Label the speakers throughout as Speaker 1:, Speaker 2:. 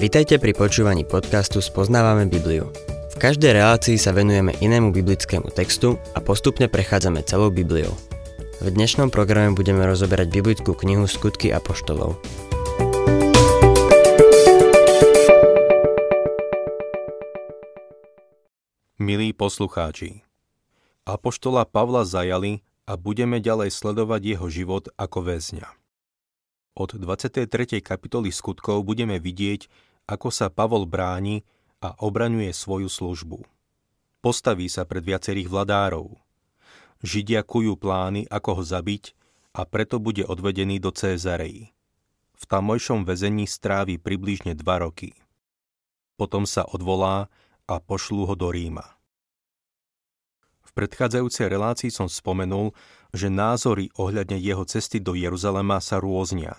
Speaker 1: Vitajte pri počúvaní podcastu Spoznávame Bibliu. V každej relácii sa venujeme inému biblickému textu a postupne prechádzame celou Bibliou. V dnešnom programe budeme rozoberať biblickú knihu Skutky apoštolov.
Speaker 2: Milí poslucháči, Apoštola Pavla zajali a budeme ďalej sledovať jeho život ako väzňa. Od 23. kapitoly skutkov budeme vidieť, ako sa Pavol bráni a obraňuje svoju službu. Postaví sa pred viacerých vladárov. Židia kujú plány, ako ho zabiť a preto bude odvedený do Cézarei. V tamojšom väzení strávi približne dva roky. Potom sa odvolá a pošlú ho do Ríma. V predchádzajúcej relácii som spomenul, že názory ohľadne jeho cesty do Jeruzalema sa rôznia.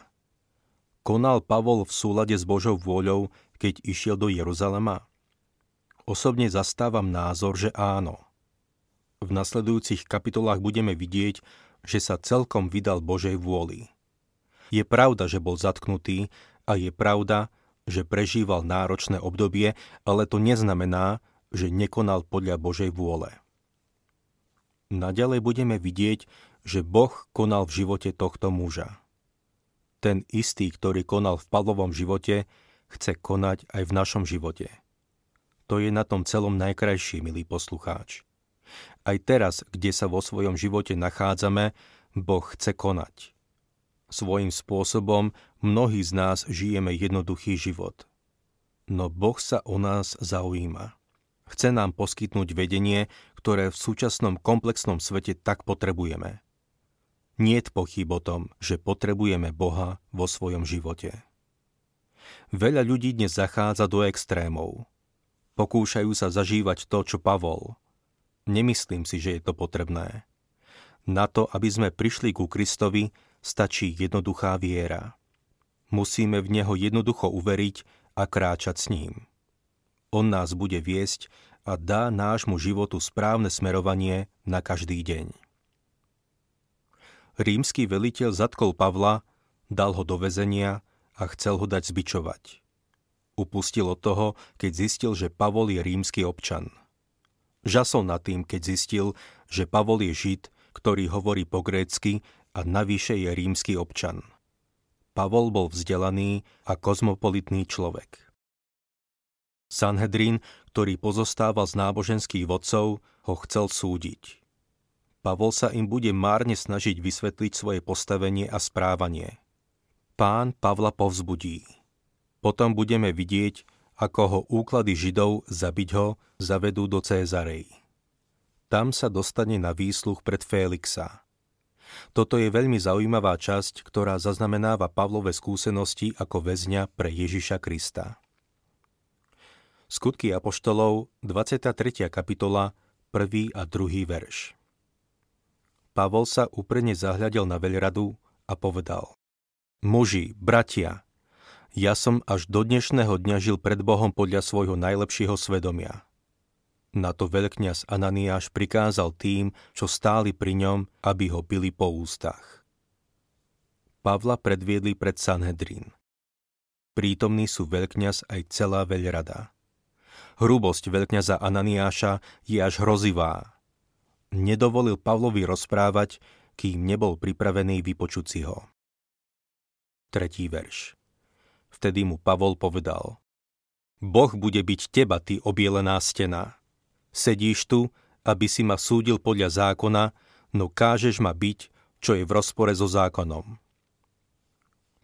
Speaker 2: Konal Pavol v súlade s Božou vôľou, keď išiel do Jeruzalema? Osobne zastávam názor, že áno. V nasledujúcich kapitolách budeme vidieť, že sa celkom vydal Božej vôli. Je pravda, že bol zatknutý a je pravda, že prežíval náročné obdobie, ale to neznamená, že nekonal podľa Božej vôle. Naďalej budeme vidieť, že Boh konal v živote tohto muža. Ten istý, ktorý konal v Pavlovom živote, chce konať aj v našom živote. To je na tom celom najkrajší, milý poslucháč. Aj teraz, kde sa vo svojom živote nachádzame, Boh chce konať. Svojím spôsobom mnohí z nás žijeme jednoduchý život. No Boh sa o nás zaujíma. Chce nám poskytnúť vedenie, ktoré v súčasnom komplexnom svete tak potrebujeme. Nie je pochyb o tom, že potrebujeme Boha vo svojom živote. Veľa ľudí dnes zachádza do extrémov. Pokúšajú sa zažívať to, čo Pavol. Nemyslím si, že je to potrebné. Na to, aby sme prišli ku Kristovi, stačí jednoduchá viera. Musíme v Neho jednoducho uveriť a kráčať s ním. On nás bude viesť a dá nášmu životu správne smerovanie na každý deň. Rímsky veliteľ zatkol Pavla, dal ho do väzenia a chcel ho dať zbičovať. Upustil od toho, keď zistil, že Pavol je rímsky občan. Žasol nad tým, keď zistil, že Pavol je žid, ktorý hovorí po grécky a navyše je rímsky občan. Pavol bol vzdelaný a kozmopolitný človek. Sanhedrin, ktorý pozostával z náboženských vodcov, ho chcel súdiť. Pavol sa im bude márne snažiť vysvetliť svoje postavenie a správanie. Pán Pavla povzbudí. Potom budeme vidieť, ako ho úklady Židov zabiť ho zavedú do Cézarej. Tam sa dostane na výsluch pred Félixa. Toto je veľmi zaujímavá časť, ktorá zaznamenáva Pavlové skúsenosti ako väzňa pre Ježiša Krista. Skutky Apoštolov, 23. kapitola, 1. a 2. verš. Pavol sa úprene zahľadil na veľradu a povedal Muži, bratia, ja som až do dnešného dňa žil pred Bohom podľa svojho najlepšieho svedomia. Na to veľkňaz Ananiáš prikázal tým, čo stáli pri ňom, aby ho bili po ústach. Pavla predviedli pred Sanhedrin. Prítomní sú veľkňaz aj celá veľrada. Hrubosť veľkňaza Ananiáša je až hrozivá. Nedovolil Pavlovi rozprávať, kým nebol pripravený vypočuť si ho. Tretí verš. Vtedy mu Pavol povedal Boh bude byť teba, ty obielená stena. Sedíš tu, aby si ma súdil podľa zákona, no kážeš ma byť, čo je v rozpore so zákonom.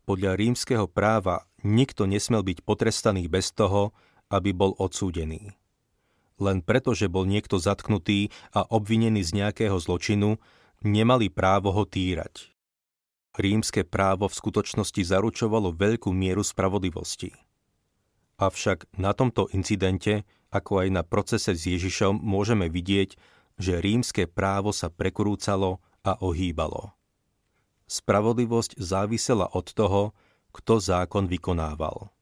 Speaker 2: Podľa rímskeho práva nikto nesmel byť potrestaný bez toho, aby bol odsúdený. Len preto, že bol niekto zatknutý a obvinený z nejakého zločinu, nemali právo ho týrať. Rímske právo v skutočnosti zaručovalo veľkú mieru spravodlivosti. Avšak na tomto incidente, ako aj na procese s Ježišom, môžeme vidieť, že rímske právo sa prekrúcalo a ohýbalo. Spravodlivosť závisela od toho, kto zákon vykonával.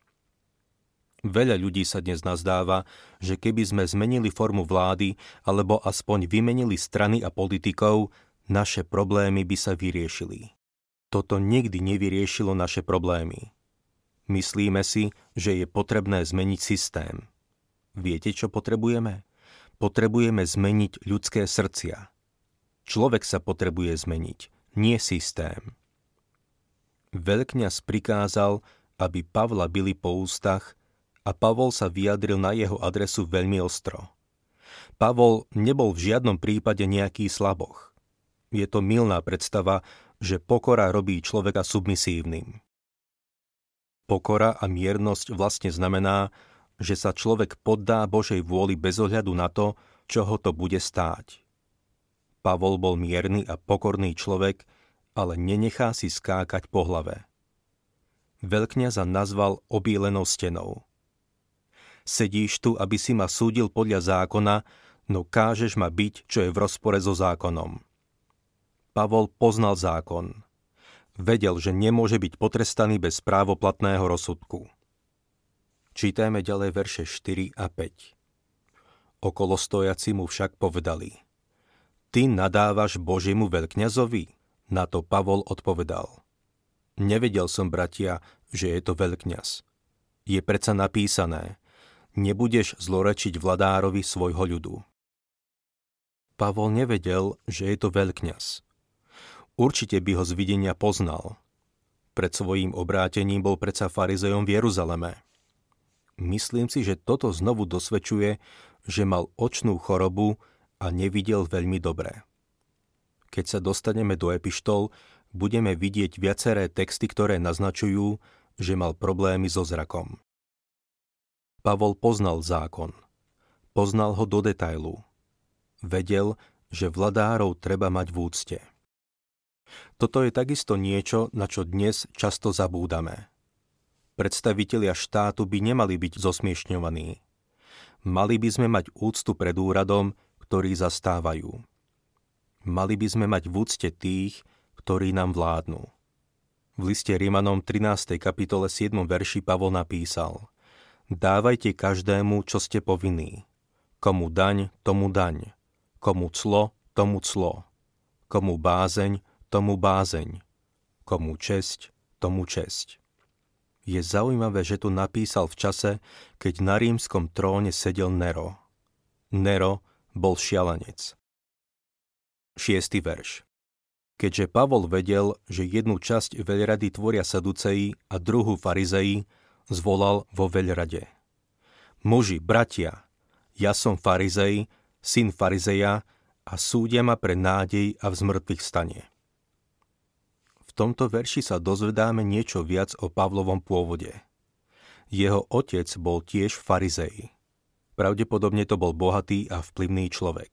Speaker 2: Veľa ľudí sa dnes nazdáva, že keby sme zmenili formu vlády alebo aspoň vymenili strany a politikov, naše problémy by sa vyriešili. Toto nikdy nevyriešilo naše problémy. Myslíme si, že je potrebné zmeniť systém. Viete, čo potrebujeme? Potrebujeme zmeniť ľudské srdcia. Človek sa potrebuje zmeniť, nie systém. Veľkňaz prikázal, aby Pavla byli po ústach a Pavol sa vyjadril na jeho adresu veľmi ostro. Pavol nebol v žiadnom prípade nejaký slaboch. Je to milná predstava, že pokora robí človeka submisívnym. Pokora a miernosť vlastne znamená, že sa človek poddá Božej vôli bez ohľadu na to, čo ho to bude stáť. Pavol bol mierny a pokorný človek, ale nenechá si skákať po hlave. Veľkňaza nazval obílenou stenou. Sedíš tu, aby si ma súdil podľa zákona, no kážeš ma byť, čo je v rozpore so zákonom. Pavol poznal zákon. Vedel, že nemôže byť potrestaný bez právoplatného rozsudku. Čítajme ďalej verše 4 a 5. Okolo stojaci mu však povedali Ty nadávaš Božiemu veľkňazovi? Na to Pavol odpovedal Nevedel som, bratia, že je to veľkňaz. Je predsa napísané Nebudeš zlorečiť vladárovi svojho ľudu. Pavol nevedel, že je to veľkňaz. Určite by ho z videnia poznal. Pred svojím obrátením bol predsa farizejom v Jeruzaleme. Myslím si, že toto znovu dosvedčuje, že mal očnú chorobu a nevidel veľmi dobre. Keď sa dostaneme do epištol, budeme vidieť viaceré texty, ktoré naznačujú, že mal problémy so zrakom. Pavol poznal zákon. Poznal ho do detailu. Vedel, že vladárov treba mať v úcte. Toto je takisto niečo, na čo dnes často zabúdame. Predstavitelia štátu by nemali byť zosmiešňovaní. Mali by sme mať úctu pred úradom, ktorý zastávajú. Mali by sme mať v úcte tých, ktorí nám vládnu. V liste Rímanom 13. kapitole 7. verši Pavol napísal Dávajte každému, čo ste povinní. Komu daň, tomu daň. Komu clo, tomu clo. Komu bázeň, tomu bázeň, komu česť, tomu česť. Je zaujímavé, že tu napísal v čase, keď na rímskom tróne sedel Nero. Nero bol šialenec. Šiestý verš. Keďže Pavol vedel, že jednu časť veľrady tvoria saduceji a druhú farizeji, zvolal vo veľrade. Muži, bratia, ja som farizej, syn farizeja a súdia ma pre nádej a v zmrtvých stane tomto verši sa dozvedáme niečo viac o Pavlovom pôvode. Jeho otec bol tiež farizej. Pravdepodobne to bol bohatý a vplyvný človek.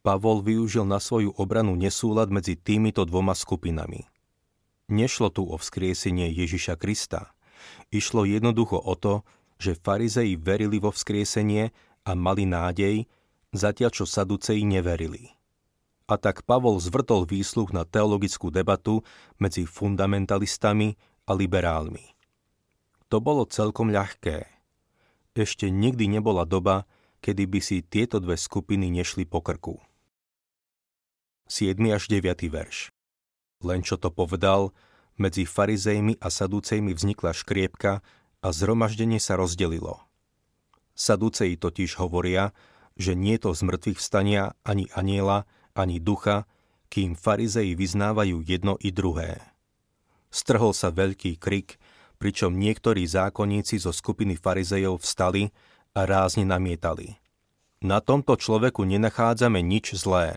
Speaker 2: Pavol využil na svoju obranu nesúlad medzi týmito dvoma skupinami. Nešlo tu o vzkriesenie Ježiša Krista. Išlo jednoducho o to, že farizeji verili vo vzkriesenie a mali nádej, zatiaľ čo saduceji neverili a tak Pavol zvrtol výsluch na teologickú debatu medzi fundamentalistami a liberálmi. To bolo celkom ľahké. Ešte nikdy nebola doba, kedy by si tieto dve skupiny nešli po krku. 7. až 9. verš Len čo to povedal, medzi farizejmi a sadúcejmi vznikla škriepka a zhromaždenie sa rozdelilo. Sadúceji totiž hovoria, že nie to z mŕtvych vstania ani aniela, ani ducha, kým farizeji vyznávajú jedno i druhé. Strhol sa veľký krik, pričom niektorí zákonníci zo skupiny farizejov vstali a rázne namietali. Na tomto človeku nenachádzame nič zlé.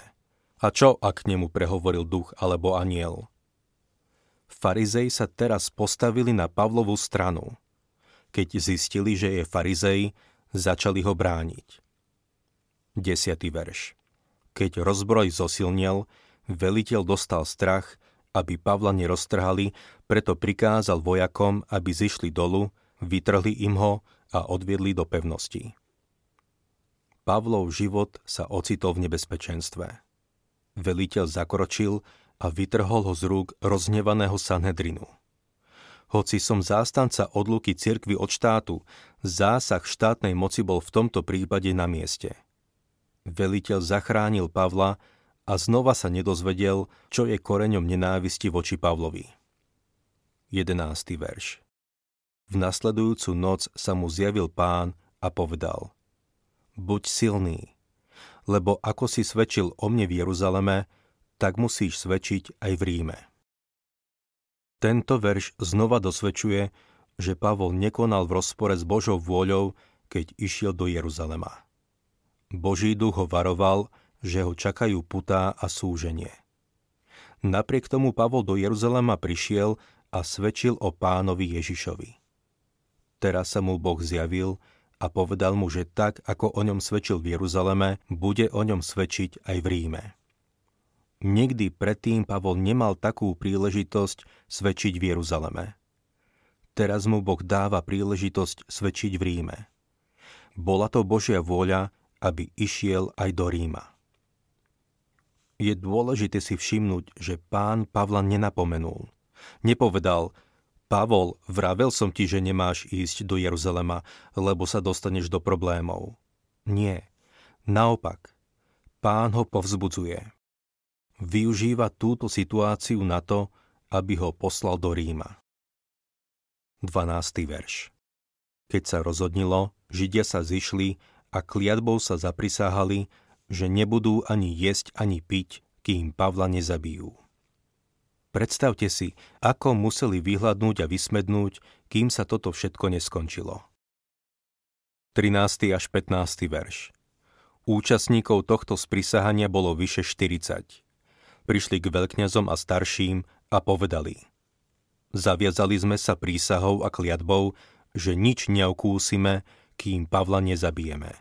Speaker 2: A čo, ak k nemu prehovoril duch alebo aniel? Farizej sa teraz postavili na Pavlovú stranu. Keď zistili, že je farizej, začali ho brániť. 10. verš keď rozbroj zosilnil, veliteľ dostal strach, aby Pavla neroztrhali, preto prikázal vojakom, aby zišli dolu, vytrhli im ho a odviedli do pevnosti. Pavlov život sa ocitol v nebezpečenstve. Veliteľ zakročil a vytrhol ho z rúk rozhnevaného Sanhedrinu. Hoci som zástanca odluky cirkvy od štátu, zásah štátnej moci bol v tomto prípade na mieste – veliteľ zachránil Pavla a znova sa nedozvedel, čo je koreňom nenávisti voči Pavlovi. 11. verš V nasledujúcu noc sa mu zjavil pán a povedal Buď silný, lebo ako si svedčil o mne v Jeruzaleme, tak musíš svedčiť aj v Ríme. Tento verš znova dosvedčuje, že Pavol nekonal v rozpore s Božou vôľou, keď išiel do Jeruzalema. Boží duch ho varoval, že ho čakajú putá a súženie. Napriek tomu Pavol do Jeruzalema prišiel a svedčil o pánovi Ježišovi. Teraz sa mu Boh zjavil a povedal mu, že tak, ako o ňom svedčil v Jeruzaleme, bude o ňom svedčiť aj v Ríme. Nikdy predtým Pavol nemal takú príležitosť svedčiť v Jeruzaleme. Teraz mu Boh dáva príležitosť svedčiť v Ríme. Bola to Božia vôľa, aby išiel aj do Ríma. Je dôležité si všimnúť, že pán Pavla nenapomenul. Nepovedal, Pavol, vravel som ti, že nemáš ísť do Jeruzalema, lebo sa dostaneš do problémov. Nie. Naopak, pán ho povzbudzuje využíva túto situáciu na to, aby ho poslal do Ríma. 12. verš Keď sa rozhodnilo, Židia sa zišli a kliatbou sa zaprisáhali, že nebudú ani jesť, ani piť, kým Pavla nezabijú. Predstavte si, ako museli vyhľadnúť a vysmednúť, kým sa toto všetko neskončilo. 13. až 15. verš Účastníkov tohto sprisahania bolo vyše 40 prišli k veľkňazom a starším a povedali Zaviazali sme sa prísahou a kliatbou, že nič neokúsime, kým Pavla nezabijeme.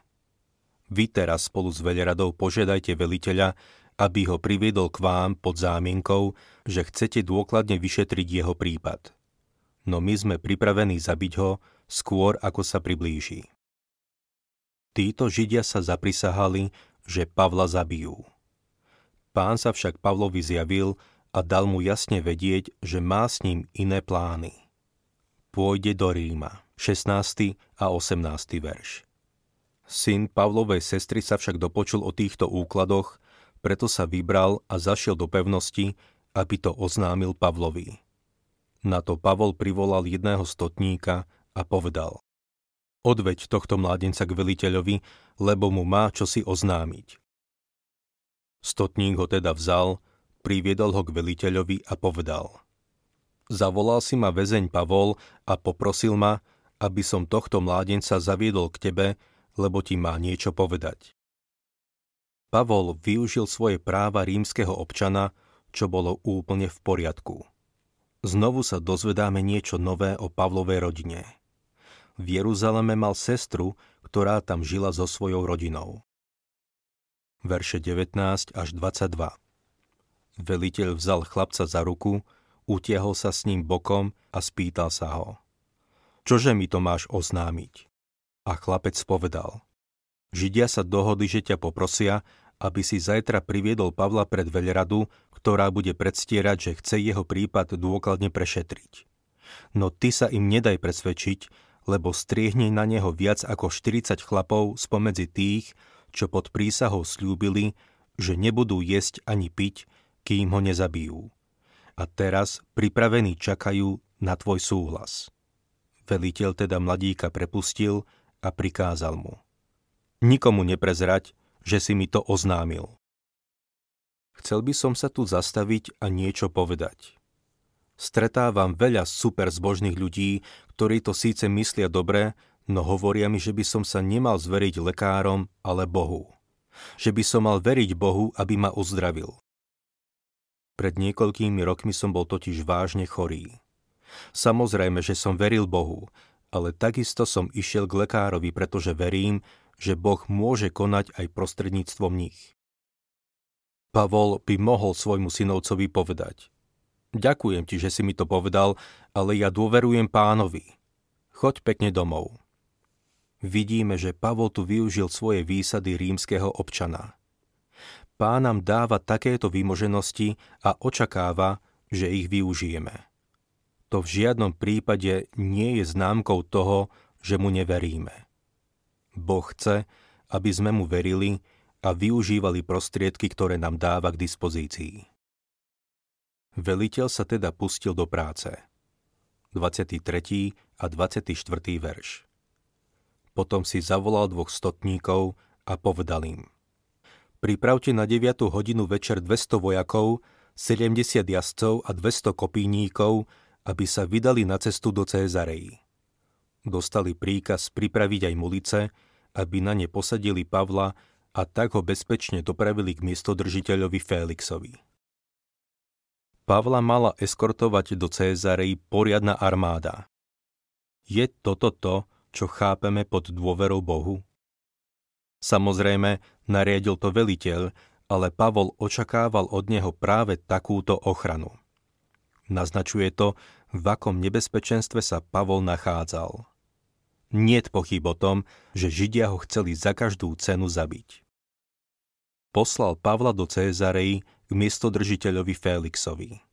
Speaker 2: Vy teraz spolu s veľradou požiadajte veliteľa, aby ho priviedol k vám pod zámienkou, že chcete dôkladne vyšetriť jeho prípad. No my sme pripravení zabiť ho skôr, ako sa priblíži. Títo Židia sa zaprisahali, že Pavla zabijú. Pán sa však Pavlovi zjavil a dal mu jasne vedieť, že má s ním iné plány. Pôjde do Ríma. 16. a 18. verš. Syn Pavlovej sestry sa však dopočul o týchto úkladoch, preto sa vybral a zašiel do pevnosti, aby to oznámil Pavlovi. Na to Pavol privolal jedného stotníka a povedal Odveď tohto mládenca k veliteľovi, lebo mu má čosi oznámiť. Stotník ho teda vzal, priviedol ho k veliteľovi a povedal. Zavolal si ma väzeň Pavol a poprosil ma, aby som tohto mládenca zaviedol k tebe, lebo ti má niečo povedať. Pavol využil svoje práva rímskeho občana, čo bolo úplne v poriadku. Znovu sa dozvedáme niečo nové o Pavlovej rodine. V Jeruzaleme mal sestru, ktorá tam žila so svojou rodinou verše 19 až 22. Veliteľ vzal chlapca za ruku, utiahol sa s ním bokom a spýtal sa ho. Čože mi to máš oznámiť? A chlapec povedal. Židia sa dohodli, že ťa poprosia, aby si zajtra priviedol Pavla pred veľradu, ktorá bude predstierať, že chce jeho prípad dôkladne prešetriť. No ty sa im nedaj presvedčiť, lebo striehni na neho viac ako 40 chlapov spomedzi tých, čo pod prísahou slúbili, že nebudú jesť ani piť, kým ho nezabijú. A teraz pripravení čakajú na tvoj súhlas. Veliteľ teda mladíka prepustil a prikázal mu. Nikomu neprezrať, že si mi to oznámil. Chcel by som sa tu zastaviť a niečo povedať. Stretávam veľa super zbožných ľudí, ktorí to síce myslia dobre, no hovoria mi, že by som sa nemal zveriť lekárom, ale Bohu. Že by som mal veriť Bohu, aby ma uzdravil. Pred niekoľkými rokmi som bol totiž vážne chorý. Samozrejme, že som veril Bohu, ale takisto som išiel k lekárovi, pretože verím, že Boh môže konať aj prostredníctvom nich. Pavol by mohol svojmu synovcovi povedať Ďakujem ti, že si mi to povedal, ale ja dôverujem pánovi. Choď pekne domov vidíme, že Pavol tu využil svoje výsady rímskeho občana. Pán nám dáva takéto výmoženosti a očakáva, že ich využijeme. To v žiadnom prípade nie je známkou toho, že mu neveríme. Boh chce, aby sme mu verili a využívali prostriedky, ktoré nám dáva k dispozícii. Veliteľ sa teda pustil do práce. 23. a 24. verš. Potom si zavolal dvoch stotníkov a povedal im. Pripravte na 9. hodinu večer 200 vojakov, 70 jazdcov a 200 kopíníkov, aby sa vydali na cestu do Cézarei. Dostali príkaz pripraviť aj mulice, aby na ne posadili Pavla a tak ho bezpečne dopravili k miestodržiteľovi Félixovi. Pavla mala eskortovať do Cézarei poriadna armáda. Je toto to, čo chápeme pod dôverou Bohu? Samozrejme, nariadil to veliteľ, ale Pavol očakával od neho práve takúto ochranu. Naznačuje to, v akom nebezpečenstve sa Pavol nachádzal. Niet pochyb o tom, že Židia ho chceli za každú cenu zabiť. Poslal Pavla do Cézarei k miestodržiteľovi Félixovi.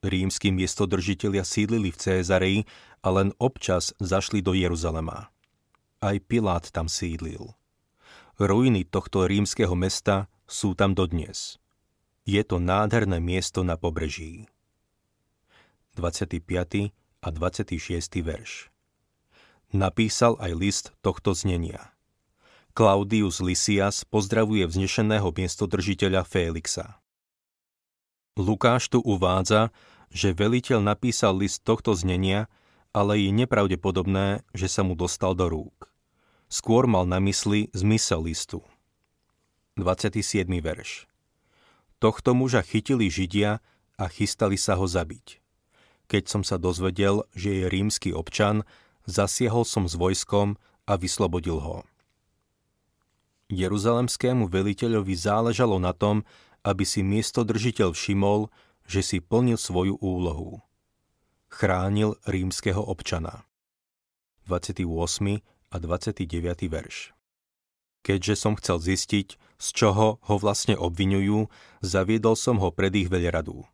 Speaker 2: Rímsky miestodržitelia sídlili v Cézarei a len občas zašli do Jeruzalema. Aj Pilát tam sídlil. Ruiny tohto rímskeho mesta sú tam dodnes. Je to nádherné miesto na pobreží. 25. a 26. verš napísal aj list tohto znenia. Claudius Lysias pozdravuje vznešeného miestodržiteľa Félixa. Lukáš tu uvádza, že veliteľ napísal list tohto znenia, ale je nepravdepodobné, že sa mu dostal do rúk. Skôr mal na mysli zmysel listu. 27. verš Tohto muža chytili Židia a chystali sa ho zabiť. Keď som sa dozvedel, že je rímsky občan, zasiehol som s vojskom a vyslobodil ho. Jeruzalemskému veliteľovi záležalo na tom, aby si miestodržiteľ všimol, že si plnil svoju úlohu. Chránil rímskeho občana. 28. a 29. verš Keďže som chcel zistiť, z čoho ho vlastne obvinujú, zaviedol som ho pred ich veľradu.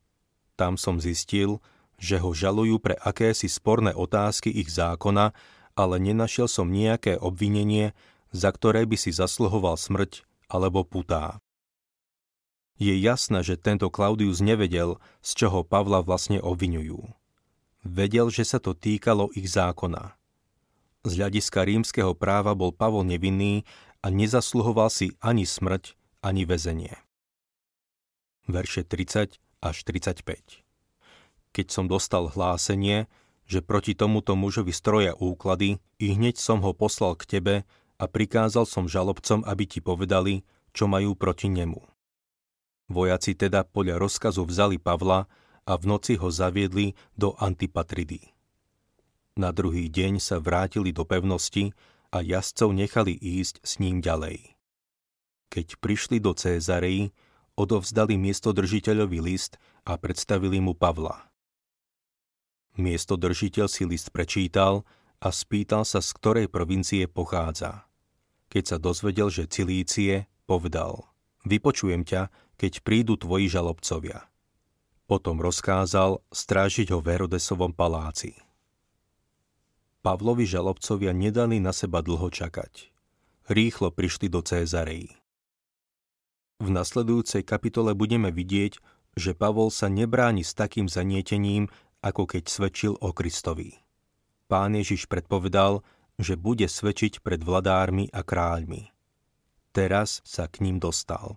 Speaker 2: Tam som zistil, že ho žalujú pre akési sporné otázky ich zákona, ale nenašiel som nejaké obvinenie, za ktoré by si zasluhoval smrť alebo putá. Je jasné, že tento Klaudius nevedel, z čoho Pavla vlastne obvinujú. Vedel, že sa to týkalo ich zákona. Z hľadiska rímskeho práva bol Pavol nevinný a nezasluhoval si ani smrť, ani väzenie. Verše 30 až 35 keď som dostal hlásenie, že proti tomuto mužovi stroja úklady, i hneď som ho poslal k tebe a prikázal som žalobcom, aby ti povedali, čo majú proti nemu. Vojaci teda podľa rozkazu vzali Pavla a v noci ho zaviedli do Antipatridy. Na druhý deň sa vrátili do pevnosti a jazdcov nechali ísť s ním ďalej. Keď prišli do Cézarei, odovzdali miestodržiteľovi list a predstavili mu Pavla. Miesto držiteľ si list prečítal a spýtal sa, z ktorej provincie pochádza. Keď sa dozvedel, že Cilície, povedal, vypočujem ťa, keď prídu tvoji žalobcovia. Potom rozkázal strážiť ho v Herodesovom paláci. Pavlovi žalobcovia nedali na seba dlho čakať. Rýchlo prišli do Cézarei. V nasledujúcej kapitole budeme vidieť, že Pavol sa nebráni s takým zanietením, ako keď svedčil o Kristovi. Pán Ježiš predpovedal, že bude svedčiť pred vladármi a kráľmi. Teraz sa k ním dostal.